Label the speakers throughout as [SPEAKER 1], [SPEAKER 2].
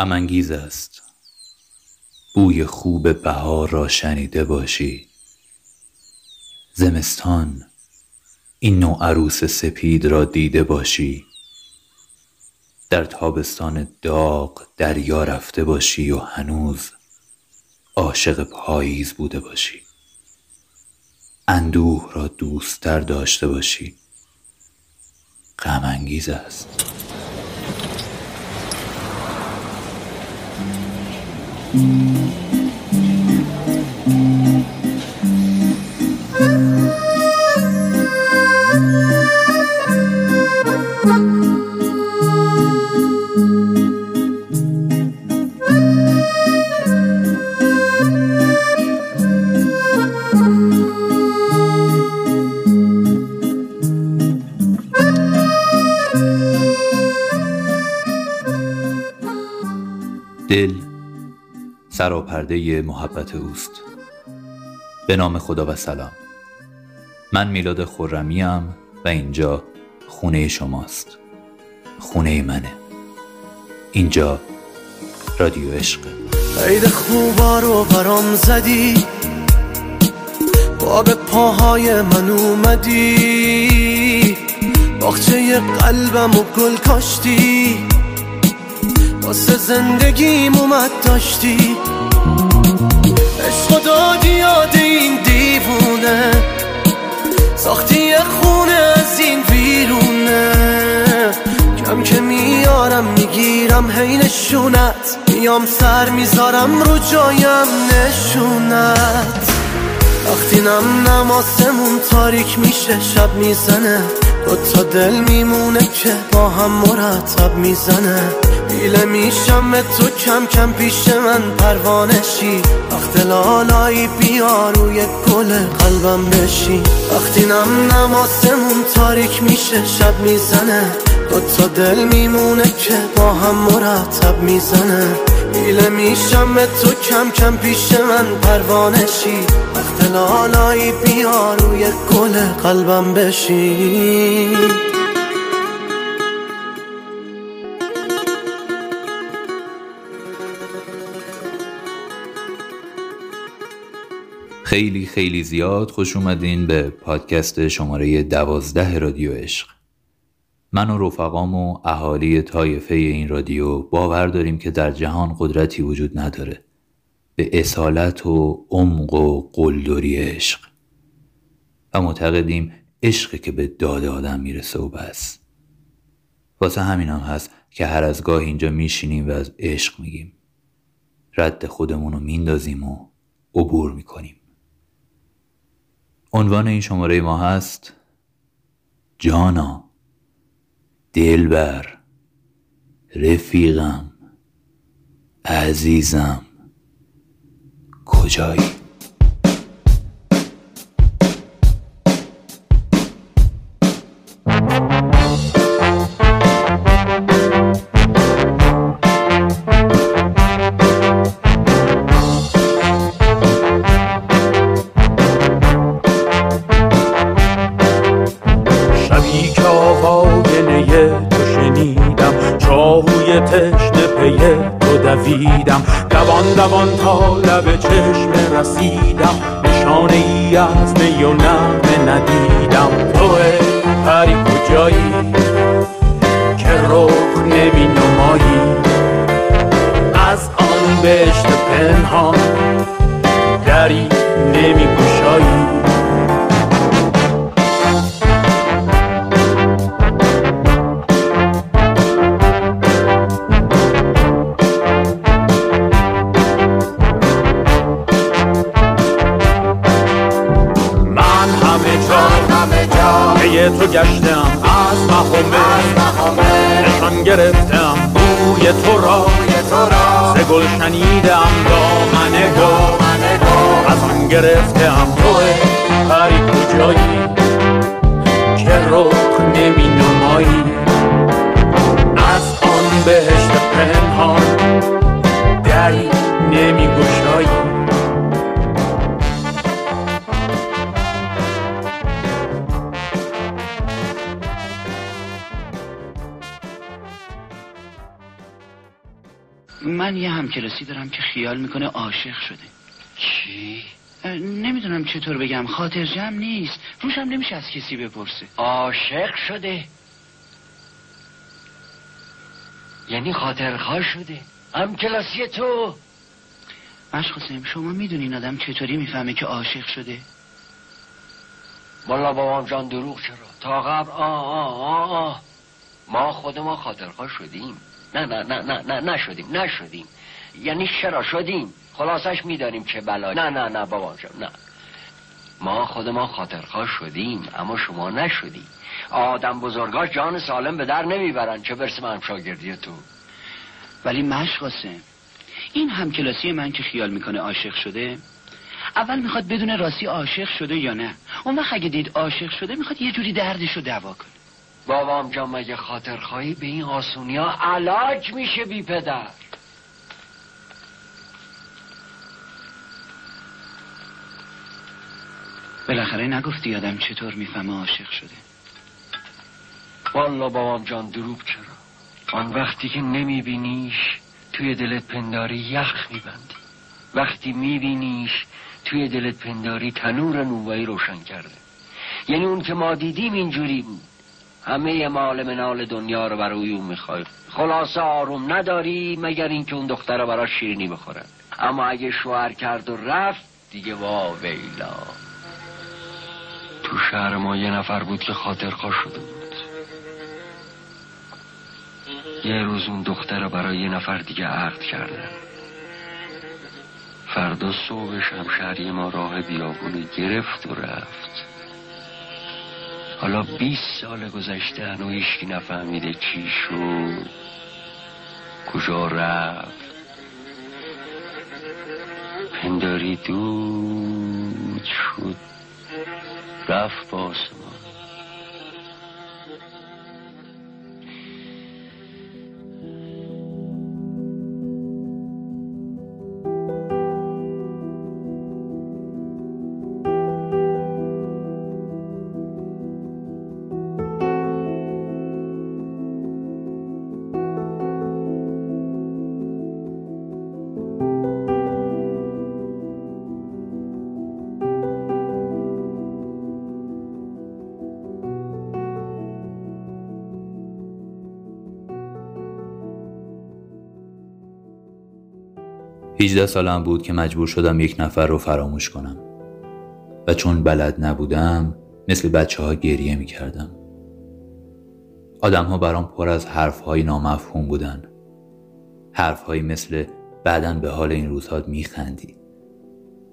[SPEAKER 1] غمانگیز است. بوی خوب بهار را شنیده باشی. زمستان این نوع عروس سپید را دیده باشی. در تابستان داغ دریا رفته باشی و هنوز عاشق پاییز بوده باشی. اندوه را دوستتر داشته باشی. غم است. دل سراپرده محبت اوست. به نام خدا و سلام. من میلاد خورمیم و اینجا خونه شماست. خونه منه. اینجا رادیو عشق.
[SPEAKER 2] عید خوبا رو برام زدی. با به پاهای من اومدی. باخچه قلبم و گل کاشتی. واسه زندگیم اومد داشتی؟ عشق دادی یاد این دیوونه. ساختی خونه از این ویرونه. کم که میارم می‌گیرم هی نشونت. میام سر می‌ذارم رو جایم نشونت. وقتی نم نماسمون تاریک میشه شب می‌زنه. تا دل میمونه که با هم مرتب می‌زنه. بیله میشم تو کم کم پیش من پروانشی. وقت لالایی بیا روی گل قلبم بشی. وقتی نم نماسمون تاریک میشه شب می‌زنه. تا دل میمونه که با هم مرتب می‌زنه. بیله میشم تو کم کم پیش من پروانشی. وقت لالایی بیا روی گل قلبم بشی.
[SPEAKER 1] خیلی خیلی زیاد خوش اومدین به پادکست شماره دوازده رادیو عشق. من و رفقام و اهالی طایفه این رادیو باور داریم که در جهان قدرتی وجود نداره. به اصالت و عمق و قلدری عشق. و معتقدیم عشقی که به داد آدم می‌رسه و بس. واسه همین هم هست که هر از گاه اینجا میشینیم و از عشق میگیم. رد خودمون رو میندازیم و عبور می‌کنیم. عنوان این شماره ما هست جانا دلبر رفیقم عزیزم کجایی؟
[SPEAKER 3] از آن گرفتم تو پری کجایی؟ که رخ نمی نمایی از آن بهشت پنهان دری نمی گشایی
[SPEAKER 4] من یه همکلاسی دارم که خیال می‌کنه عاشق شده.
[SPEAKER 5] چی؟
[SPEAKER 4] نمی‌دونم چطور بگم. خاطر جمع نیست. روشم نمیشه از کسی بپرسه.
[SPEAKER 5] عاشق شده. یعنی خاطرخواه شده. هم کلاسی تو.
[SPEAKER 4] مشقاسم شما می‌دونین آدم چطوری می‌فهمه که عاشق شده؟
[SPEAKER 5] والا بابام جان دروغ چرا؟ تا قبل آه آه آه آه. ما خود ما خاطرخواه شدیم. نه نه نه نه نه نشدیم نشدیم. یعنی چرا شدیم؟ خلاصش می‌دانیم چه بلا نه نه نه بابام جان نه. ما خود ما خاطرخواه شدیم اما شما نشدیم آدم بزرگاش جان سالم به در نمی‌برن. چه برسه من شاگردی تو؟
[SPEAKER 4] ولی مشقاسم این همکلاسی من که خیال می‌کنه عاشق شده. اول می‌خواد بدون راستی عاشق شده یا نه؟ اون وقت اگه دید عاشق شده می‌خواد یه جوری دردش رو دوا کنه.
[SPEAKER 5] بابام جان مگه خاطرخواهی به این آسونی ها علاج میشه بی پدر؟
[SPEAKER 4] بالاخره نگفتی آدم چطور می‌فهمه عاشق شده.
[SPEAKER 5] والا بابام جان دروغ چرا؟ آن وقتی که نمیبینیش توی دلت پنداری یخ میبندی. وقتی میبینیش توی دلت پنداری تنور نوایی روشن کرده. یعنی اون که ما دیدیم اینجوری بود. همه مال منال دنیا رو برای اون می‌خوای. خلاصه آروم نداری مگر اینکه اون دختر برای شیرینی بخوره. اما اگه شوهر کرد و رفت دیگه وا ویلا. تو شهر ما یه نفر بود که خاطرخواه شده بود. یه روز اون دختر برای یه نفر دیگه عقد کردن. فردا صبحش همشهری ما راه بیابونی گرفت و رفت. حالا 20 سال گذشته هنو هیچکی نفهمیده چی شد کجا رفت. پنداری دود شد. Saf Bosman.
[SPEAKER 1] 18 سالم بود که مجبور شدم یک نفر رو فراموش کنم. و چون بلد نبودم مثل بچه ها گریه می کردم آدم ها برام پر از حرف های نامفهوم بودن. حرف های مثل بعدا به حال این روزها می خندی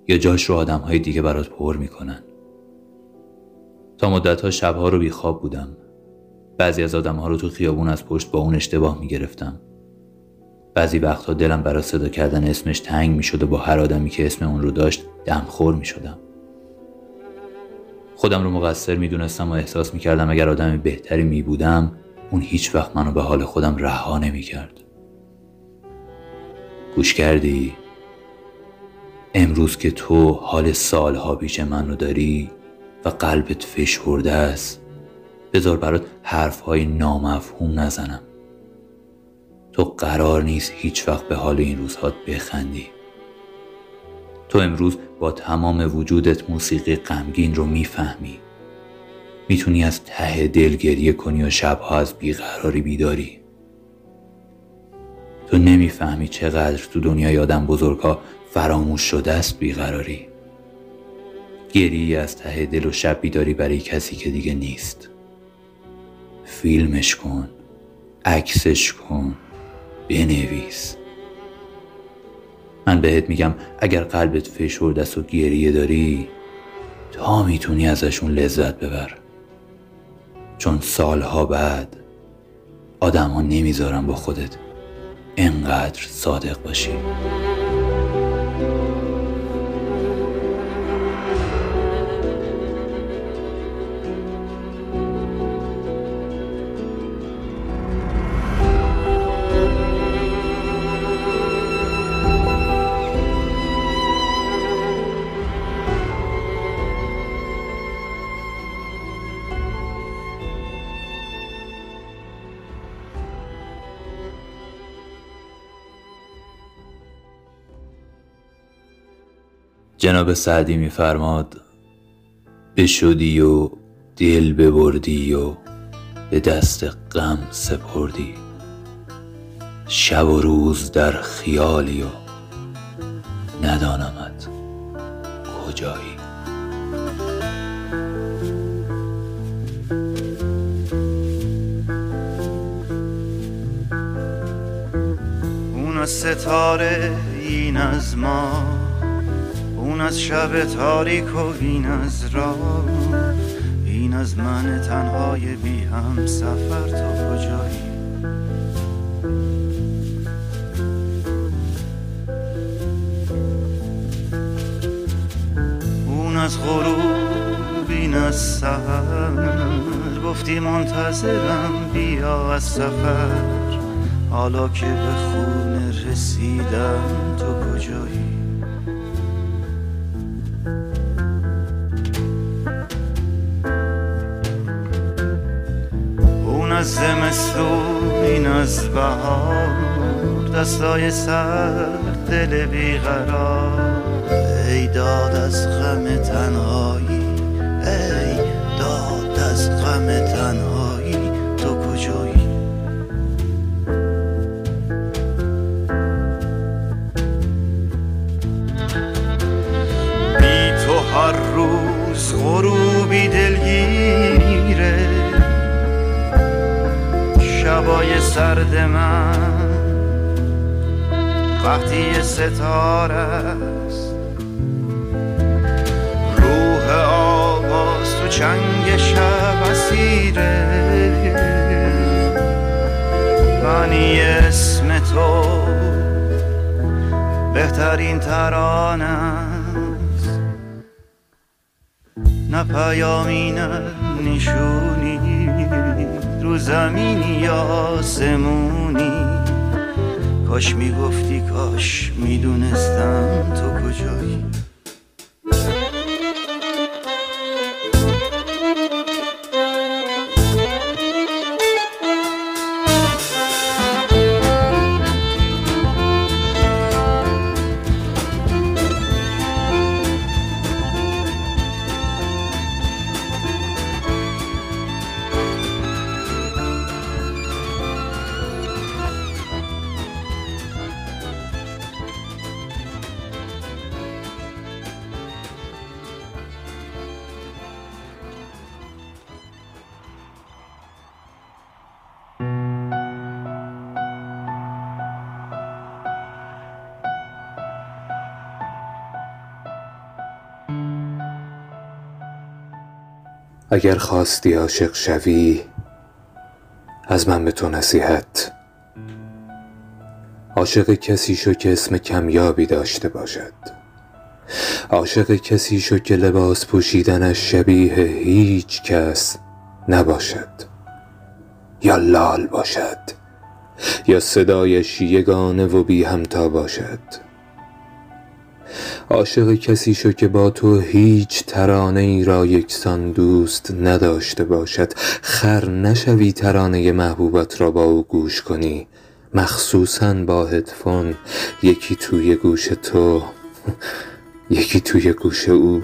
[SPEAKER 1] یا جاش رو آدم های دیگه برات پر می کنن تا مدت ها شبها رو بیخواب بودم. بعضی از آدم ها رو تو خیابون از پشت با اون اشتباه می گرفتم بعضی وقتها دلم برای صدا کردن اسمش تنگ می شد و با هر آدمی که اسم اون رو داشت دمخور می شدم. خودم رو مقصر می دونستم و احساس می کردم اگر آدم بهتری می بودم اون هیچ وقت منو به حال خودم رها نمی کرد. گوش کردی؟ امروز که تو حال سالها پیش منو داری و قلبت فشرده است بذار برات حرفهای نامفهوم نزنم تو قرار نیست هیچ وقت به حال این روزها بخندی. تو امروز با تمام وجودت موسیقی غمگین رو می‌فهمی. می‌تونی از ته دل گریه کنی و شبها از بیقراری بیداری. تو نمی‌فهمی چقدر تو دنیای آدم بزرگها فراموش شده است بیقراری. گریه از ته دل و شب بیداری برای کسی که دیگه نیست. فیلمش کن عکسش کن. بنویس. من بهت میگم اگر قلبت فشرده است و گریه داری تا می‌تونی ازشون لذت ببر. چون سالها بعد آدم ها نمی‌ذارن با خودت انقدر صادق باشی. جناب سعدی میفرماد بشدی و دل ببردی و به دست غم سپردی. شب و روز در خیالی و ندانمت کجایی.
[SPEAKER 6] اون ستاره این از ما اون از شب تاریک و این از راه. این از من تنهای بی هم سفر تا کجایی؟ اون از غروب این از سهر گفتی منتظرم بیا از سفر. حالا که به خونه رسیدم تو کجایی؟ از زمستون این از بهار. دستای سر دل بیقرار. ای داد از غم تنهایی ای داد از غم تنهایی. شبای سرد من. وقتی ستاره است. روح آواز تو چنگ شب اسیره. منی اسم تو بهترین ترانه است. نه پیامی نه نشونی. رو زمینی یا سمونی کاش می‌گفتی کاش می‌دونستم تو کجایی.
[SPEAKER 7] اگر خواستی عاشق شوی از من به تو نصیحت. عاشق کسی شو که اسم کمیابی داشته باشد. عاشق کسی شو که لباس پوشیدنش شبیه هیچ کس نباشد. یا لال باشد یا صدایش یگانه و بی همتا باشد. عاشق کسی شو که با تو هیچ ترانه ای را یکسان دوست نداشته باشد. خر نشوی ترانه محبوبت را با او گوش کنی. مخصوصا با هدفون. یکی توی گوش تو. یکی توی گوش او.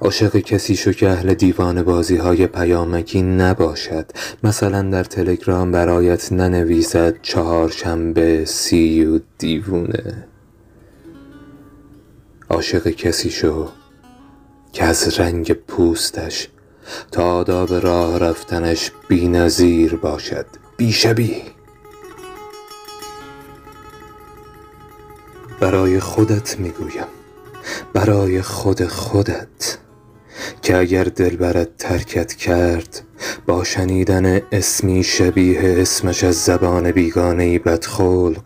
[SPEAKER 7] عاشق کسی شو که اهل دیوان بازی های پیامکی نباشد. مثلا در تلگرام برایت ننویسد چهارشنبه سی و دیوونه. عاشق کسی شو که از رنگ پوستش تا آداب راه رفتنش بی نظیر باشد بی شبیه. برای خودت می‌گویم برای خود خودت که اگر دلبرت ترکت کرد با شنیدن اسمی شبیه اسمش از زبان بیگانه بدخلق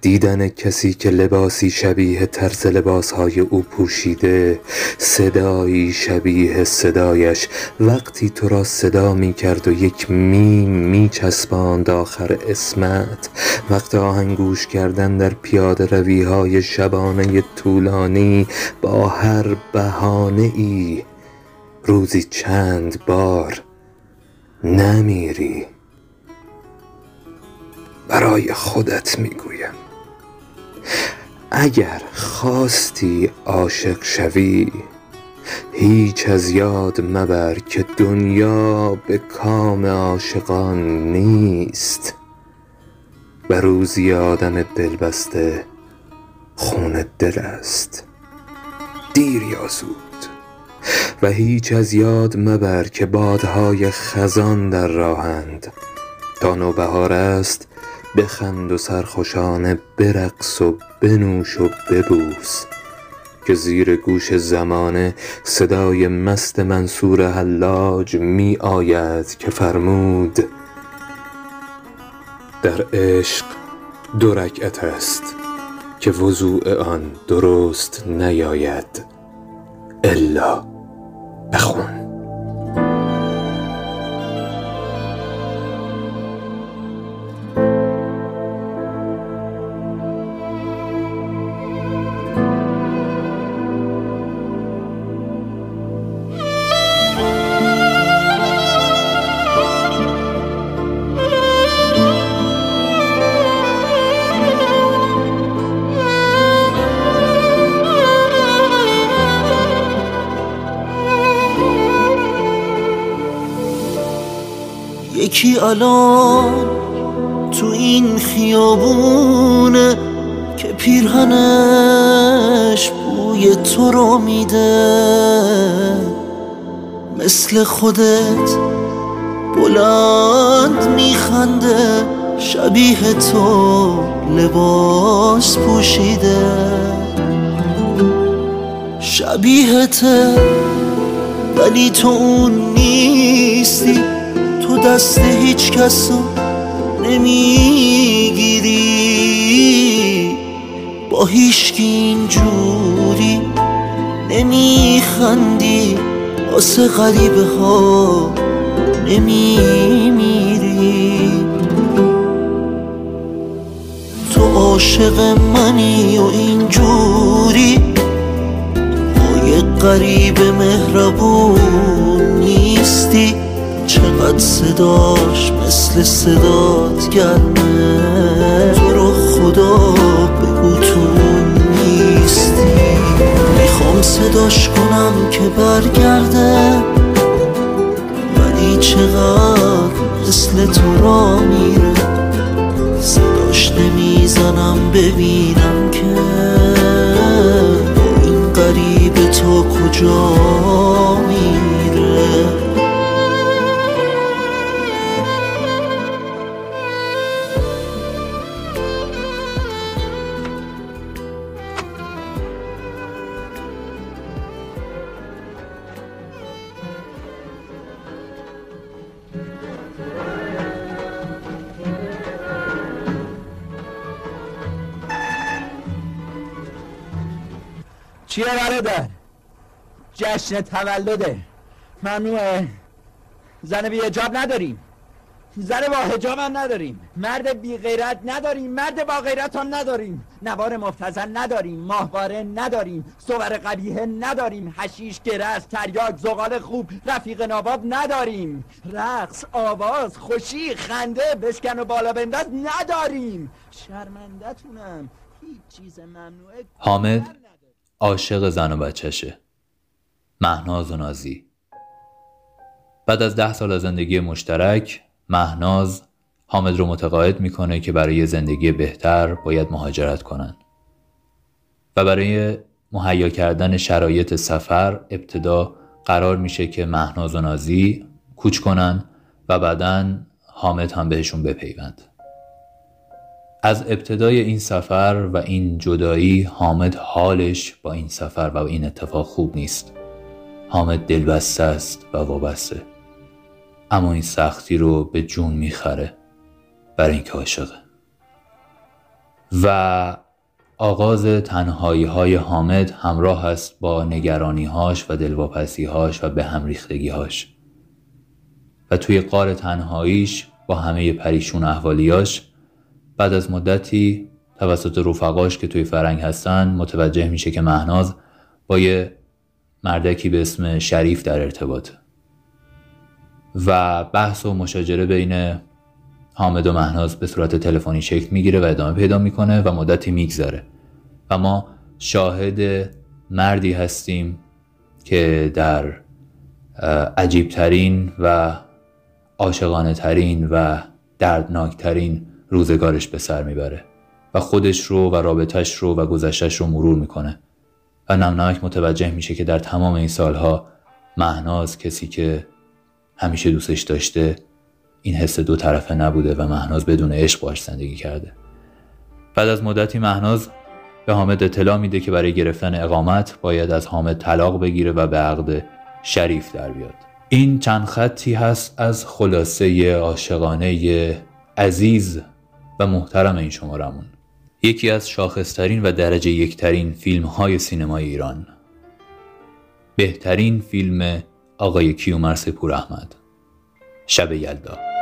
[SPEAKER 7] دیدن کسی که لباسی شبیه طرز لباسهای او پوشیده صدایی شبیه صدایش. وقتی تو را صدا می کرد و یک میم می چسباند آخر اسمت وقت آهنگوش کردن در پیاده روی های شبانه طولانی با هر بهانه ای روزی چند بار نمیری. برای خودت می‌گویم. اگر خواستی عاشق شوی هیچ از یاد مبر که دنیا به کام عاشقان نیست. و روزی آدم دل بسته خون دل است. دیر یا زود. و هیچ از یاد مبر که بادهای خزان در راهند. تا نوبهار است بخند و سرخوشانه برقص و بنوش و ببوس. که زیر گوش زمانه صدای مست منصور حلاج می آید که فرمود در عشق دو رکعت است که وضوع آن درست نیاید. الا. بخون
[SPEAKER 8] یکی الان تو این خیابونه که پیرهنش بوی تو رو میده مثل خودت بلند میخنده شبیه تو لباس پوشیده. شبیهته ولی تو اون نیستی. دست هیچ کس رو نمی‌گیری. با هیچکی اینجوری نمیخندی. واسه غریبه ها نمیمیری. تو عاشق منی و اینجوری با یه غریب مهربون نیستی. چقدر صداش مثل صدات گرمه. تو رو خدا بگو تو نیستی. می‌خوام صداش کنم که برگرده. ولی چقدر مثل تو را میره. صداش نمی‌زنم ببینم که این غریب تا کجا میره.
[SPEAKER 9] چیه برادر؟ جشن تولده. ممنوعه. زن بی حجاب نداریم. زن با حجاب هم نداریم. مرد بی غیرت نداریم. مرد با غیرت هم نداریم. نوار مفتزن نداریم. ماهواره نداریم. صور قبیه نداریم. حشیش گرس تریاک زغال خوب رفیق ناباب نداریم. رقص آواز خوشی خنده بشکن و بالا بنداز نداریم. شرمندتونم هیچ چیز ممنوعه.
[SPEAKER 1] حامد عاشق زن و بچهشه. مهناز و نازی. بعد از ده سال زندگی مشترک مهناز حامد رو متقاعد می‌کنه که برای زندگی بهتر باید مهاجرت کنن. و برای مهیا کردن شرایط سفر ابتدا قرار میشه که مهناز و نازی کوچ کنن و بعدا حامد هم بهشون بپیوند. از ابتدای این سفر و این جدایی حامد حالش با این سفر و این اتفاق خوب نیست. حامد دلبسته است و وابسته. اما این سختی رو به جون می‌خره. برای اینکه عاشقه. و آغاز تنهایی های حامد همراه است با نگرانی هاش و دلواپسی هاش و به هم ریختگی هاش و توی قار تنهاییش با همه پریشون احوالیاش بعد از مدتی توسط رفقاش که توی فرنگ هستن متوجه میشه که مهناز با یه مردکی به اسم شریف در ارتباطه. و بحث و مشاجره بین حامد و مهناز به صورت تلفنی شکل می‌گیره و ادامه پیدا می‌کنه و مدتی میگذره. و ما شاهد مردی هستیم که در عجیبترین و عاشقانه ترین و دردناکترین روزگارش به سر می‌بره و خودش رو و رابطش رو و گذشتش رو مرور می‌کنه. و نمنمک متوجه میشه که در تمام این سالها مهناز کسی که همیشه دوستش داشته این حس دو طرفه نبوده و مهناز بدون عشق باش زندگی کرده. بعد از مدتی مهناز به حامد اطلاع میده که برای گرفتن اقامت باید از حامد طلاق بگیره و به عقد شریف در بیاد. این چند خطی هست از خلاصه عاشقانه عزیز و محترم این شمارمون یکی از شاخصترین و درجه یکترین فیلم های سینمای ایران. بهترین فیلم آقای کیومرس پور احمد شب یلدا.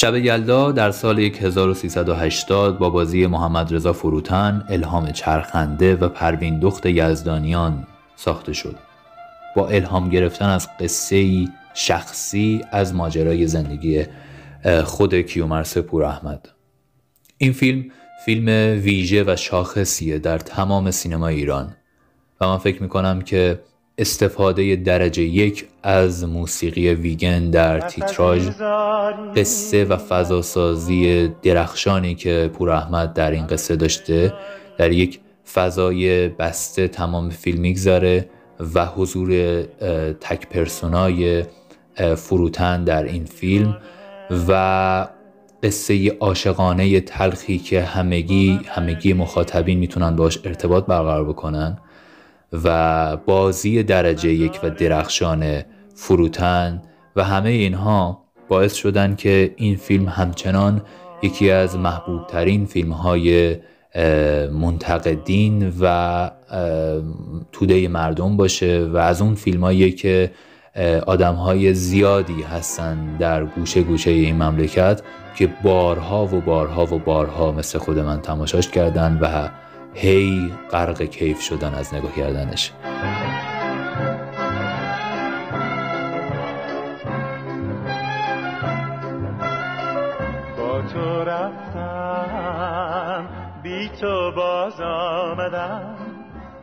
[SPEAKER 1] شب یلدا در سال 1380 با بازی محمد رضا فروتن، الهام چرخنده و پروین دخت یزدانیان ساخته شد. با الهام گرفتن از قصه شخصی از ماجرای زندگی خود کیومرس پور احمد. این فیلم فیلم ویژه و شاخصیه در تمام سینما ایران و من فکر می‌کنم که استفاده درجه یک از موسیقی ویگن در تیتراژ قصه و فضاسازی درخشانی که پور احمد در این قصه داشته در یک فضای بسته تمام فیلم می‌گذاره و حضور تک پرسونای فروتن در این فیلم و قصه عاشقانه تلخی که همگی همگی مخاطبین می‌تونن باش ارتباط برقرار بکنن. و بازی درجه یک و درخشان فروتن و همه اینها باعث شدن که این فیلم همچنان یکی از محبوب ترین فیلم های منتقدین و توده مردم باشه و از اون فیلم که آدم های زیادی هستن در گوشه گوشه این مملکت که بارها و بارها و بارها مثل خود من تماشاش کردن و هی غرق کیف شدن از نگاه کردنش.
[SPEAKER 10] با تو رفتم بی تو باز آمدم.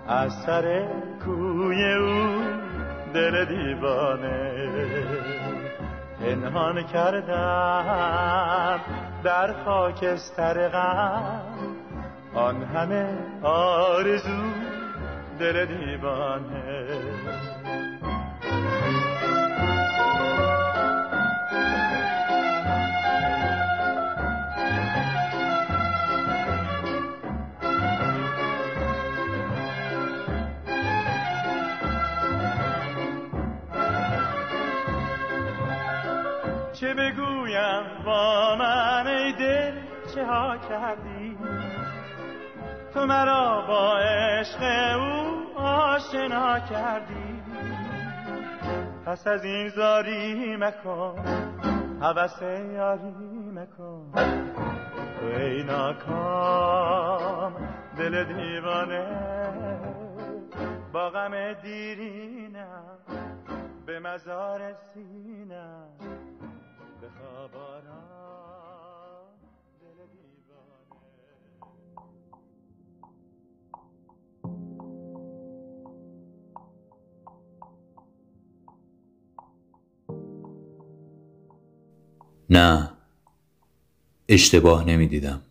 [SPEAKER 10] از سر کوی او دل دیوانه پنهان کردم. در خاکستر غم آن همه آرزو دل دیوانه. چه بگویم با من ای دل چه ها کردی؟ تو مرا با عشق او آشنا کردی. پس از این زاری مکن حوث یاری مکن. تو ای ناکام دل دیوانه با غم دیرینم به مزار سینم به
[SPEAKER 1] نه. اشتباه نمی‌دیدم.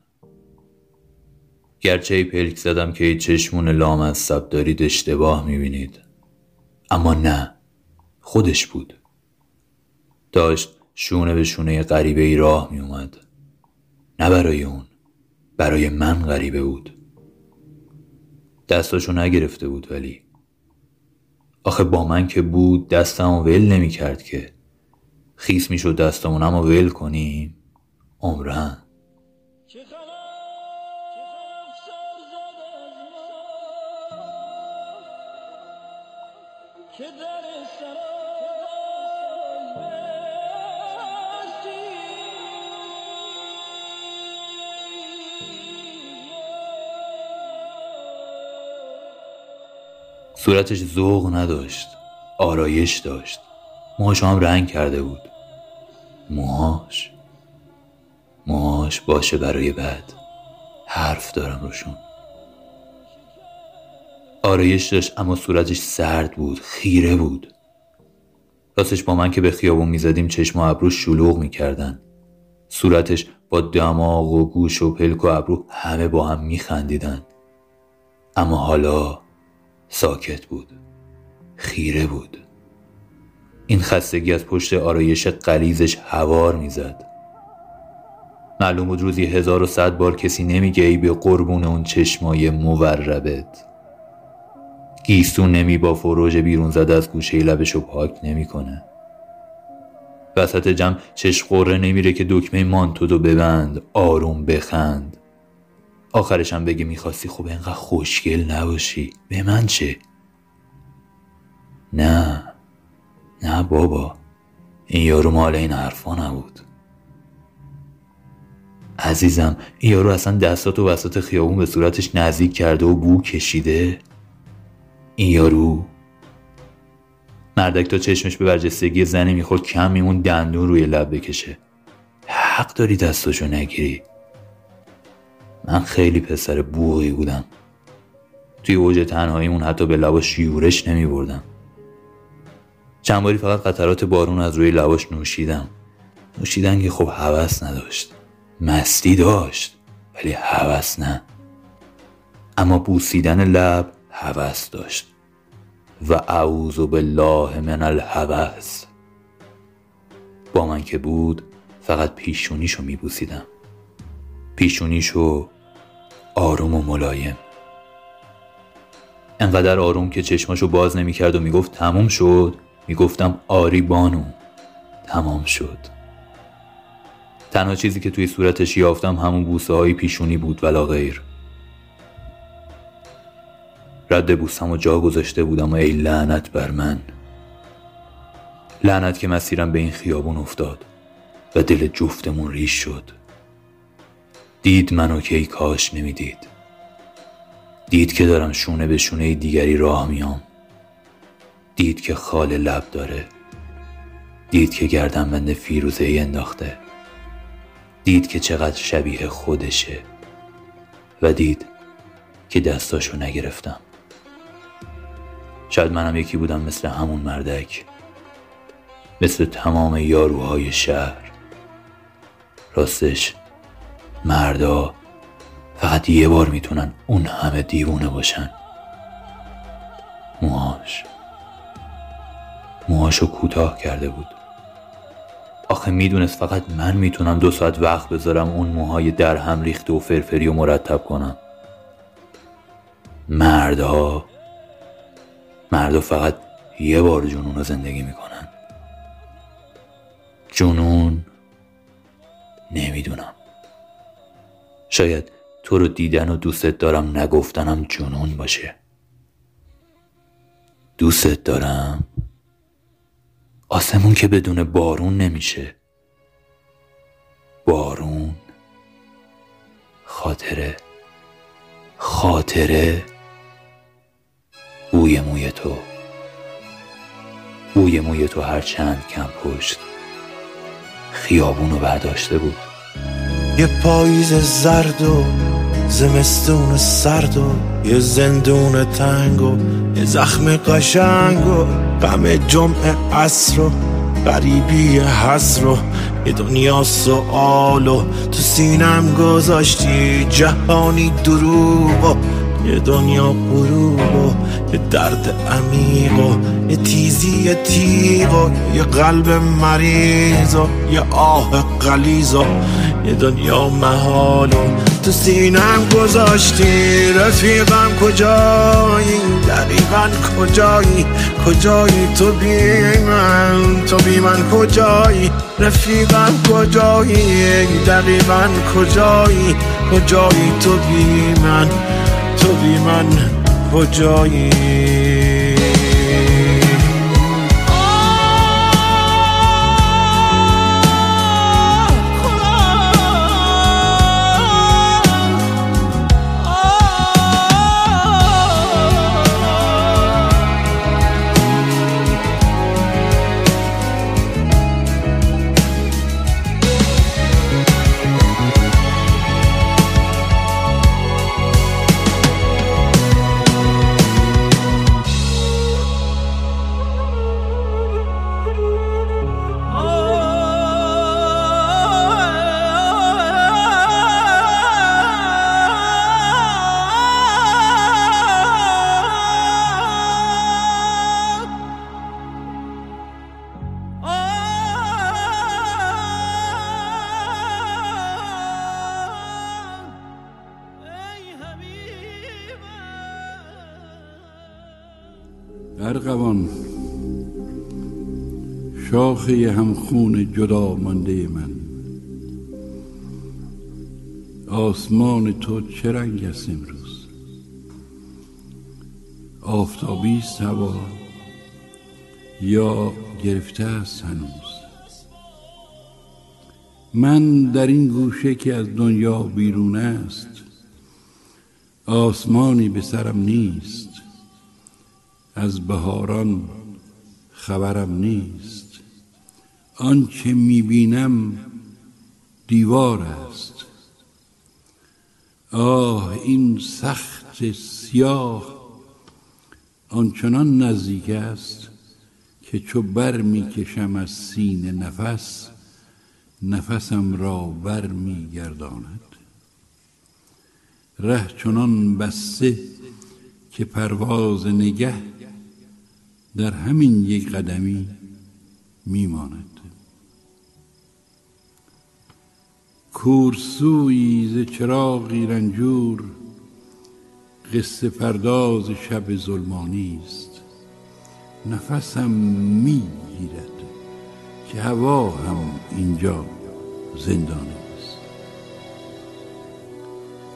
[SPEAKER 1] گرچه ای پلک زدم که ای چشمون لام از سب دارید اشتباه می‌بینید. اما نه خودش بود. داشت شونه به شونه غریبه ای راه میومد نه برای اون برای من غریبه بود. دستاشو نگرفته بود ولی. آخه با من که بود دستم ول نمی کرد که. خیس می‌شد دستمون اما ول کنیم عمرن صورتش ذوق نداشت آرایش داشت. موهاش هم رنگ کرده بود. موهاش؟ موهاش باشه برای بعد. حرف دارم روشون. آرایش داشت اما صورتش سرد بود خیره بود. راستش با من که به خیابون می‌زدیم چشم و ابرو شلوغ می‌کردن. صورتش با دماغ و گوش و پلک و ابرو همه با هم میخندیدن. اما حالا ساکت بود. خیره بود. این خستگی از پشت آرایش قلیزش هوار می‌زد. معلوم بود روزی هزار و صد بار کسی نمیگه ای به قربون اون چشمای موربت. گیستون نمی با فروژ بیرون زده از گوشه لبشو پاک نمی‌کنه. وسط جمع چشم قره نمیره که دکمه مانتو دو ببند آروم بخند. آخرشم بگه می‌خواستی خوب اینقدر خوشگل نباشی. به من چه؟ نه. نه بابا این یارو مال این حرفا نبود. عزیزم این یارو اصلا دستاتو وسط خیابون به صورتش نزدیک کرده و بو کشیده؟ این یارو؟ مردک تا چشمش به برجستگی زنی می‌خورد کم میمون دندون روی لب بکشه. حق داری دستاشو نگیری. من خیلی پسر بوغی بودم. توی اوج تنهاییمون حتی به لباش یورش نمی بردم چند باری فقط قطرات بارون از روی لباش نوشیدم. نوشیدن که خب هوس نداشت. مستی داشت ولی هوس نه. اما بوسیدن لب هوس داشت. و اعوذ بالله من الهوس با من که بود فقط پیشونیشو میبوسیدم. پیشونیشو آروم و ملایم. انقدر آروم که چشماشو باز نمی‌کرد و می‌گفت تموم شد. می‌گفتم آری بانو. تمام شد. تنها چیزی که توی صورتش یافتم همون بوسه های پیشونی بود ولا غیر. رد بوسم و جا گذاشته بودم و ای لعنت بر من. لعنت که مسیرم به این خیابون افتاد و دل جفتمون ریش شد. دید منو که ای کاش نمی‌دید. دید که دارم شونه به شونه دیگری راه میام دید که خال لب داره. دید که گردن بند فیروزه ای انداخته. دید که چقدر شبیه خودشه. و دید که دستاشو نگرفتم. شاید منم یکی بودم مثل همون مردک. مثل تمام یاروهای شهر. راستش مردا فقط یه بار می‌تونن اون همه دیوونه باشن. موهاش. موهاشو کوتاه کرده بود. آخه می‌دونست فقط من می‌تونم دو ساعت وقت بذارم اون موهای در هم ریخته و فرفری و مرتب کنم. مردها مردا فقط یه بار جنون رو زندگی می‌کنن. جنون نمی‌دونم. شاید تو رو دیدن و دوستت دارم نگفتنم جنون باشه. دوستت دارم؟ آسمون که بدون بارون نمیشه. بارون خاطره. خاطره بوی موی تو. بوی موی تو هر چند کم پشت خیابونو برداشته بود.
[SPEAKER 11] یه پاییز زرد و زمستون سرد و یه زندون تنگ و یه زخم قشنگ و غم جمعه عصر و غریبی حسر و یه دنیا سوال و تو سینم گذاشتی جهانی دروب و یه دنیا غروب و یه درد عمیق و یه تیزی تیغ و یه قلب مریض و یه آه قلیز و یه دنیا محال و تو سینم گذاشتی؟ رفیقم کجایی؟ دقیقا کجایی؟ کجایی تو بی من؟ تو بی من کجایی؟ رفیقم کجایی؟ دقیقا کجایی؟ کجایی تو بی من؟ تو بی من کجایی؟
[SPEAKER 12] شاخه همخون جدا مانده من. آسمان تو چه رنگ است امروز؟ آفتابی است هوا. یا گرفته است هنوز؟ من در این گوشه که از دنیا بیرون است آسمانی به سرم نیست. از بهاران خبرم نیست. آنچه می‌بینم دیوار است. آه این سخت سیاه آنچنان نزدیک است که چو بر می‌کشم از سینه نفس نفسم را بر میگرداند ره چنان بسته که پرواز نگه در همین یک قدمی میماند. کورسوی ز چراغی رنجور قصه پرداز شب ظلمانی است. نفسم می‌گیرد که هوا هم اینجا زندانی است.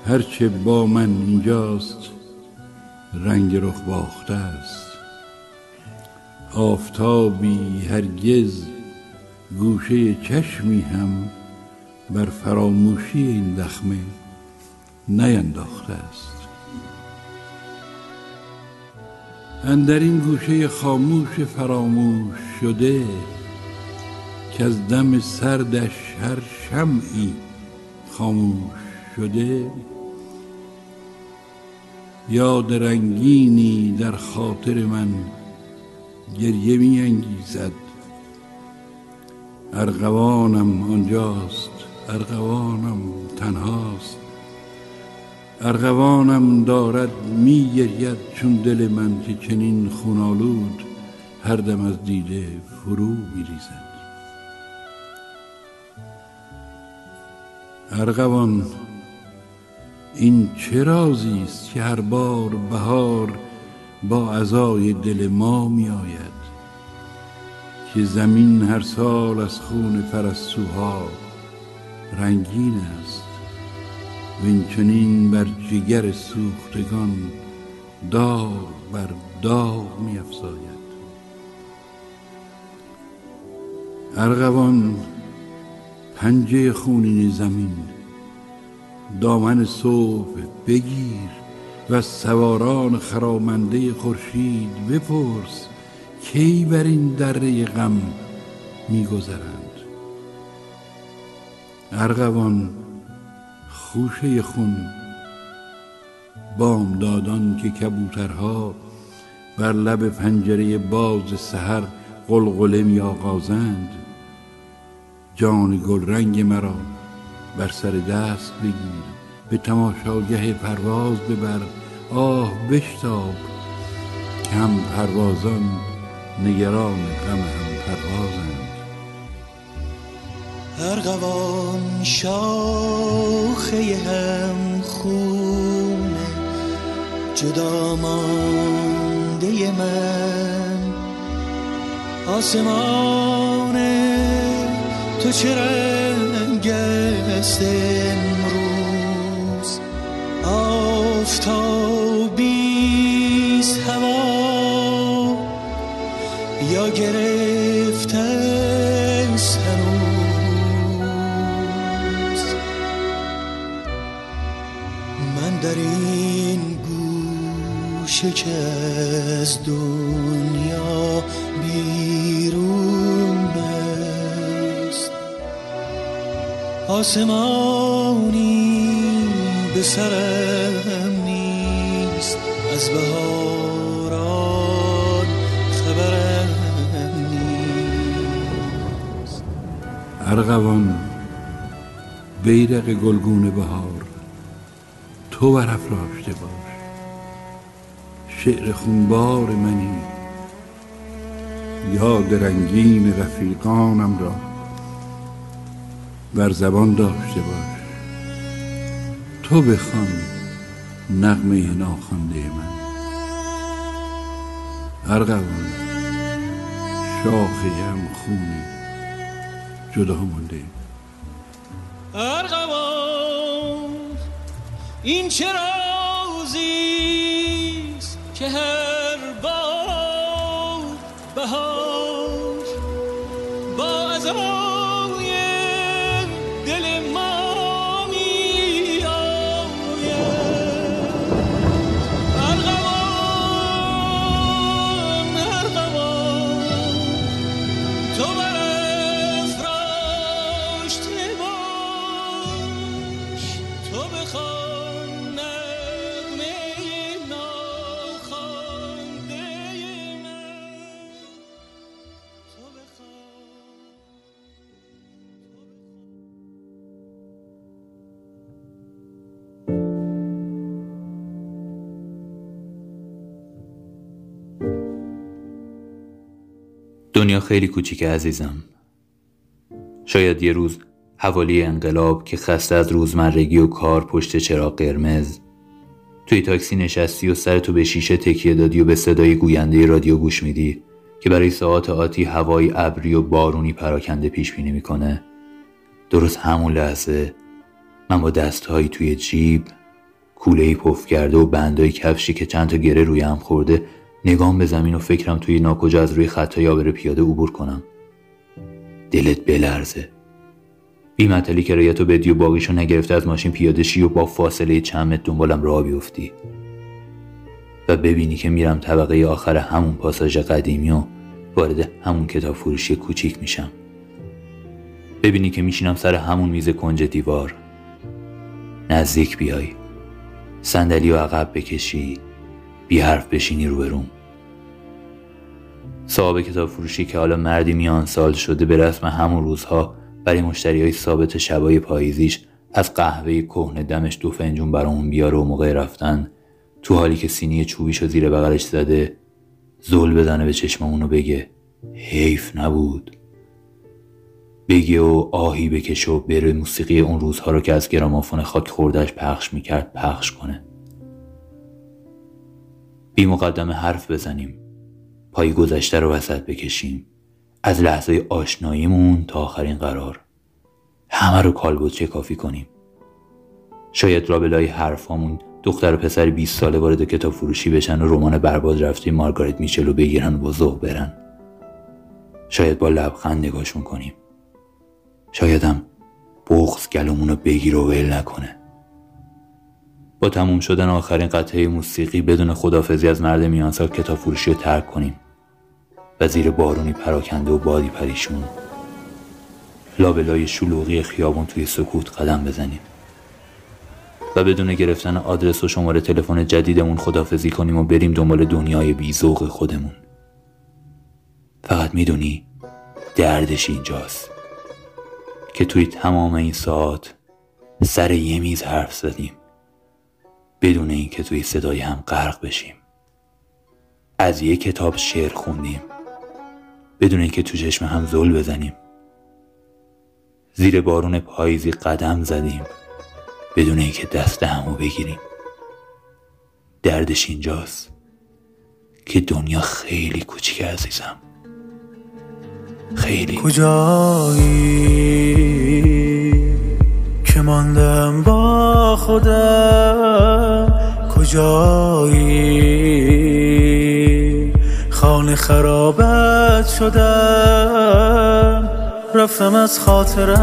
[SPEAKER 12] هرچه با من اینجاست رنگ رخ باخته است. آفتابی هرگز گوشه چشمی هم بر فراموشی این دخمه نینداخته است. اندر این گوشه خاموش فراموش شده که از دم سردش هر شمعی خاموش شده یاد رنگینی در خاطر من گریه می انگیزد ارغوانم آنجاست ارغوانم تنهاست. ارغوانم دارد می گرید چون دل من که چنین خونالود هر دم از دیده فرو می ریزد ارغوان این چه رازی است که هر بار بهار با عزای دل ما آید که زمین هر سال از خون پرستوها رنگین است. و این چنین بر جگر سوختگان داغ بر داغ می افزاید ارغوان پنجه خونین زمین دامن صبح بگیر و سواران خرامنده خورشید بپرس کی بر این دره غم میگذرند. ارغوان خوشه خون بامدادان که کبوترها بر لب پنجره باز سحر قلقله می آغازند جان گل رنگ مرا بر سر دست بگیر به تماشاگه پرواز ببر. آه بشتاب که هم پروازان نگران غم هم پروازند.
[SPEAKER 13] ارغوان شاخه هم خونه جدا مانده من. آسمان تو چه رنگ است امروز؟ آفتابیست هوا یا گرفته از دنیا بیرون است آسمانی به سرم نیست از بهاران خبرم نیست.
[SPEAKER 12] ارغوان بیرق گلگون بهار تو برافراشته باش. شعر خونبار منی. یاد رنگین رفیقانم را بر زبان داشته باش. تو بخوان نغمه ناخوانده من. ارغوان شاخه هم خونه جدا مونده
[SPEAKER 13] ارغوان این چه رازیست که
[SPEAKER 1] دنیا خیلی کوچیکه عزیزم. شاید یه روز حوالی انقلاب که خسته از روزمرگی و کار پشت چراغ قرمز توی تاکسی نشستی و سرتو به شیشه تکیه دادی و به صدای گوینده رادیو گوش میدی که برای ساعات آتی هوای ابری و بارونی پراکنده پیش بینی می‌کنه. درست همون لحظه من با دستهایی توی جیب کوله پف کرده و بندای کفشی که چند تا گره روی هم خورده نگام به زمین و فکرم توی ناکجا از روی خطای آبر پیاده عبور کنم. دلت بلرزه. بی مطلی که رایتو بدی و باقیشو نگرفته از ماشین پیاده شی و با فاصله چند متر دنبالم راه بیفتی. و ببینی که میرم طبقه آخر همون پاساژ قدیمی و وارد همون کتاب فروشی کوچیک میشم. ببینی که میشینم سر همون میز کنج دیوار. نزدیک بیای. صندلی و عقب بکشی. بی حرف بشینی روبروم. صاحب کتاب فروشی که حالا مردی میان سال شده به رسم همون روزها برای مشتری های ثابت شبای پاییزیش از قهوه کهنه دمش دو فنجون برامون بیاره و موقع رفتن. تو حالی که سینی چوبیشو زیر بغلش زده زل بزنه به چشممون و بگه حیف نبود. بگه و آهی بکشه و بره موسیقی اون روزها رو که از گرامافون خاک خوردهش پخش می‌کرد پخش کنه. بی مقدمه حرف بزنیم. پای گذشته رو وسط بکشیم. از لحظه آشناییمون تا آخرین قرار. همه رو کالبوچه کافی کنیم. شاید رابلای حرفامون دختر و پسر 20 ساله وارد کتاب فروشی بشن و رمان برباد رفته مارگارت میچل رو بگیرن و با برن. شاید با لبخند نگاهشون کنیم. شایدم بغز گلومون بگیر و ول نکنه. با تموم شدن آخرین قطعه موسیقی بدون خدافزی از مرد میانسال کتاب فروشی رو ترک کنیم. و زیر بارونی پراکنده و بادی پریشون. لابلای شلوغی خیابون توی سکوت قدم بزنیم. و بدون گرفتن آدرس و شماره تلفن جدیدمون خدافزی کنیم و بریم دنبال دنیای بیزوق خودمون. فقط می‌دونی دردش اینجاست. که توی تمام این ساعت سر یه میز حرف زدیم. بدون اینکه توی صدای هم غرق بشیم. از یه کتاب شعر خوندیم. بدون اینکه تو چشم هم زل بزنیم. زیر بارون پاییزی قدم زدیم. بدون اینکه دست همو بگیریم. دردش اینجاست که دنیا خیلی کوچیک عزیزم. خیلی.
[SPEAKER 14] کجایی که ماندم با خودم؟ کجایی خانه خرابت شدم. رفتم از خاطرم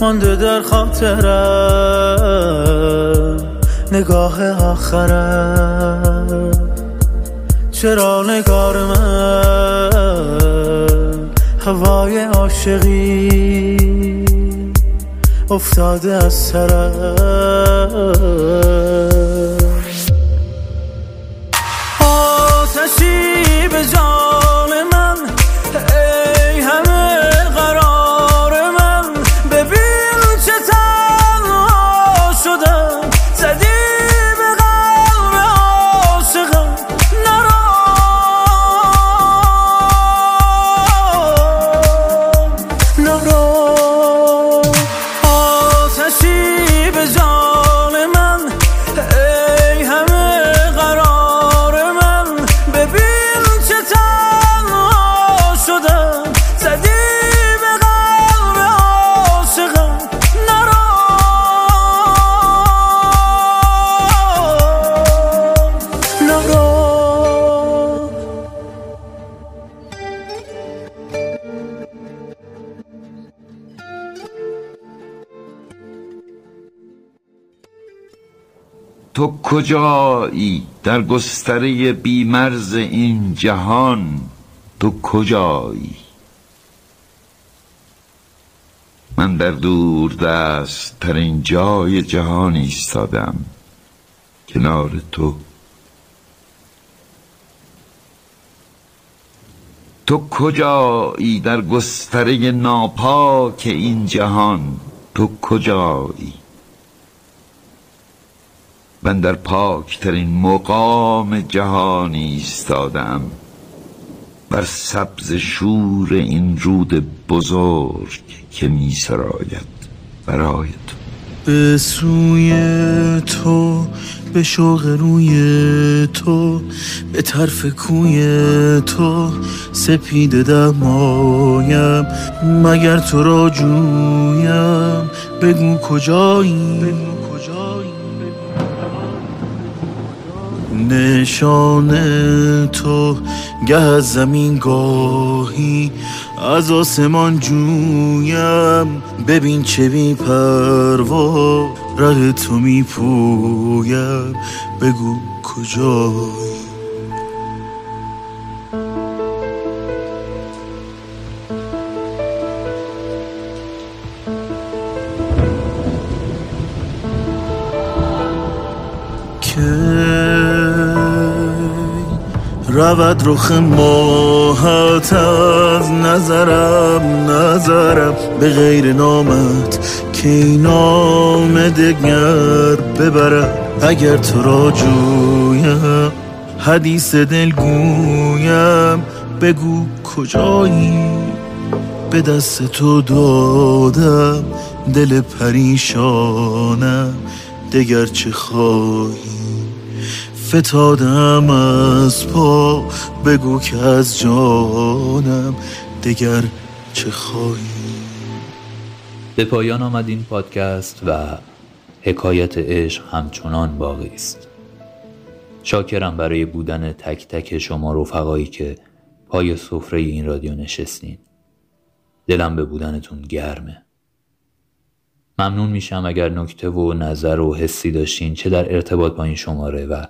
[SPEAKER 14] مانده در خاطرم. نگاه آخرم چرا نگار من؟ هوای عاشقی افتاده از سرم
[SPEAKER 15] تو کجایی در گستره بیمرز این جهان؟ تو کجایی؟ من در دور دست ترین جای جهان ایستادم کنار تو. تو کجایی در گستره ناپاک این جهان؟ تو کجایی؟ من در پاکترین مقام جهان ایستادم. بر سبز شور این رود بزرگ که می سراید برای تو.
[SPEAKER 8] به سوی تو به شوق روی تو به طرف کوی تو سپید دمایم. مگر تو را جویم؟ بگو کجایی؟ نشان تو گه زمین گاهی از آسمان جویم. ببین چه بی پروا ره تو می پویم. بگو کجایی؟ رود رخ ماهت از نظرم نظرم. به غیر نامت کی نام دگر ببرم اگر تو را جویم حدیث دل گویم بگو کجایی؟ به دست تو دادم دل پریشانم دگر چه خواهی؟ فتادم از پا. بگو که از جانم دگر چه خواهی.
[SPEAKER 1] به پایان آمد این پادکست و حکایت عشق همچنان باقی است. شاکرم برای بودن تک تک شما رفقایی که پای سفره این رادیو نشستین. دلم به بودنتون گرمه. ممنون میشم اگر نکته و نظر و حسی داشتین چه در ارتباط با این شماره و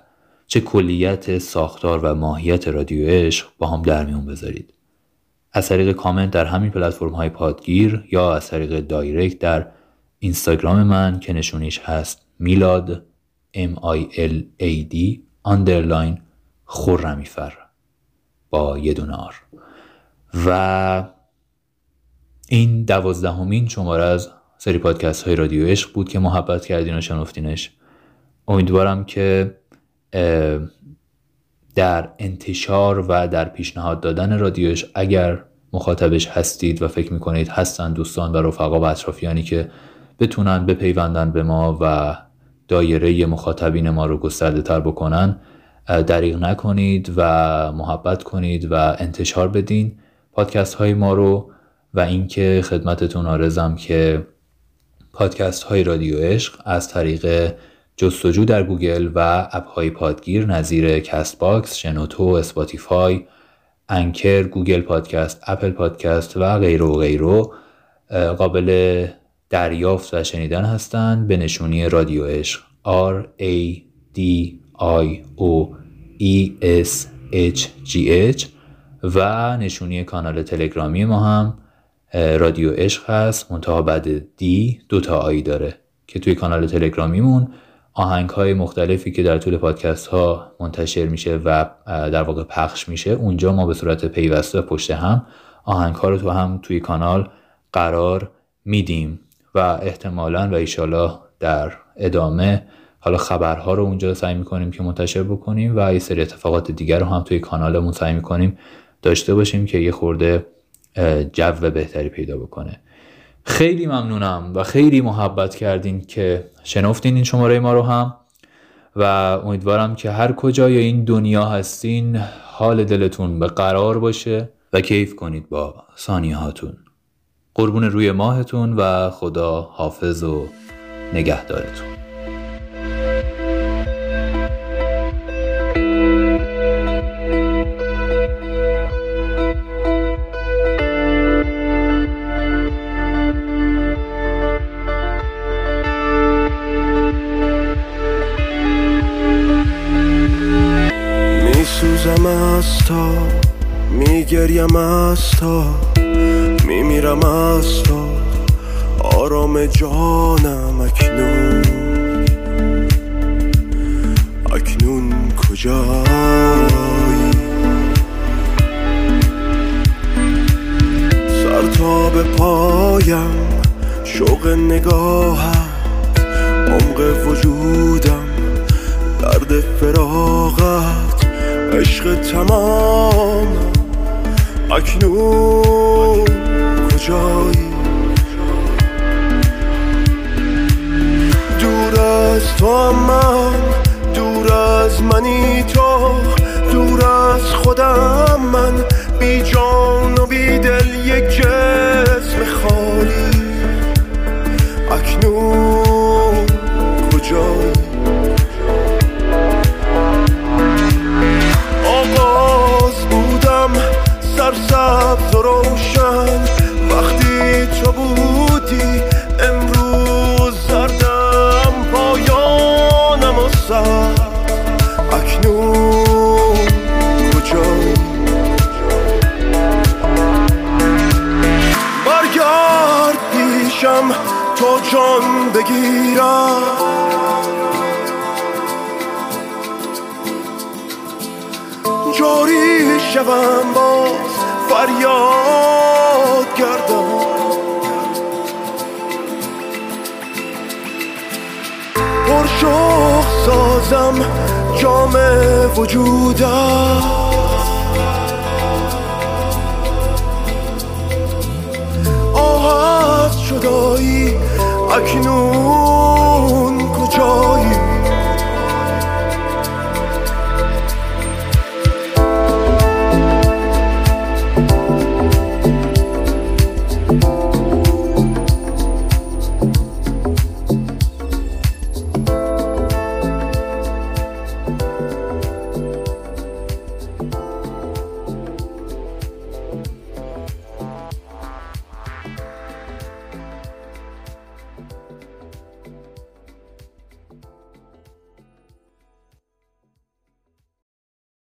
[SPEAKER 1] چه کلیت ساختار و ماهیت رادیو عشق با هم در میون بذارید. از طریق کامنت در همین پلتفرم های پادگیر یا از طریق دایرکت در اینستاگرام من که نشونیش هست میلاد M I L A D underline خورمیفر با یه دونه آر. و این دوازدهمین شماره از سری پادکست های رادیو عشق بود که محبت کردین و شنفتینش امیدوارم که در انتشار و در پیشنهاد دادن رادیوش اگر مخاطبش هستید و فکر می‌کنید هستن دوستان و رفقا و اطرافیانی که بتونن بپیوندن به ما و دایره مخاطبین ما رو گسترده تر بکنن دریغ نکنید و محبت کنید و انتشار بدین. پادکست های ما رو و اینکه خدمتتون آرزم که پادکست های رادیو عشق از طریق جستجو در گوگل و app های پادگیر نظیر CastBox، شنوتو، Spotify، Anchor، Google Podcast، Apple Podcast و غیره و غیره قابل دریافت و شنیدن هستند به نشونی رادیو عشق. R A D I O E S H G H و نشونی کانال تلگرامی ما هم رادیو عشق هست. منتها بعد دی دو تا آی داره که توی کانال تلگرامیمون آهنگ های مختلفی که در طول پادکست ها منتشر میشه و در واقع پخش میشه اونجا ما به صورت پیوسته پشت هم آهنگ ها رو تو هم توی کانال قرار میدیم و احتمالا و ایشالا در ادامه حالا خبرها رو اونجا سعی می‌کنیم که منتشر بکنیم و یه سری اتفاقات دیگر رو هم توی کانالمون سعی می‌کنیم داشته باشیم که یه خورده جو بهتری پیدا بکنه. خیلی ممنونم و خیلی محبت کردین که شنفتین این شماره ما رو هم و امیدوارم که هر کجای این دنیا هستین حال دلتون به قرار باشه و کیف کنید با ثانیه هاتون قربون روی ماهتون و خدا حافظ و نگهدارتون.
[SPEAKER 2] تا میمیرم از تا آرام جانم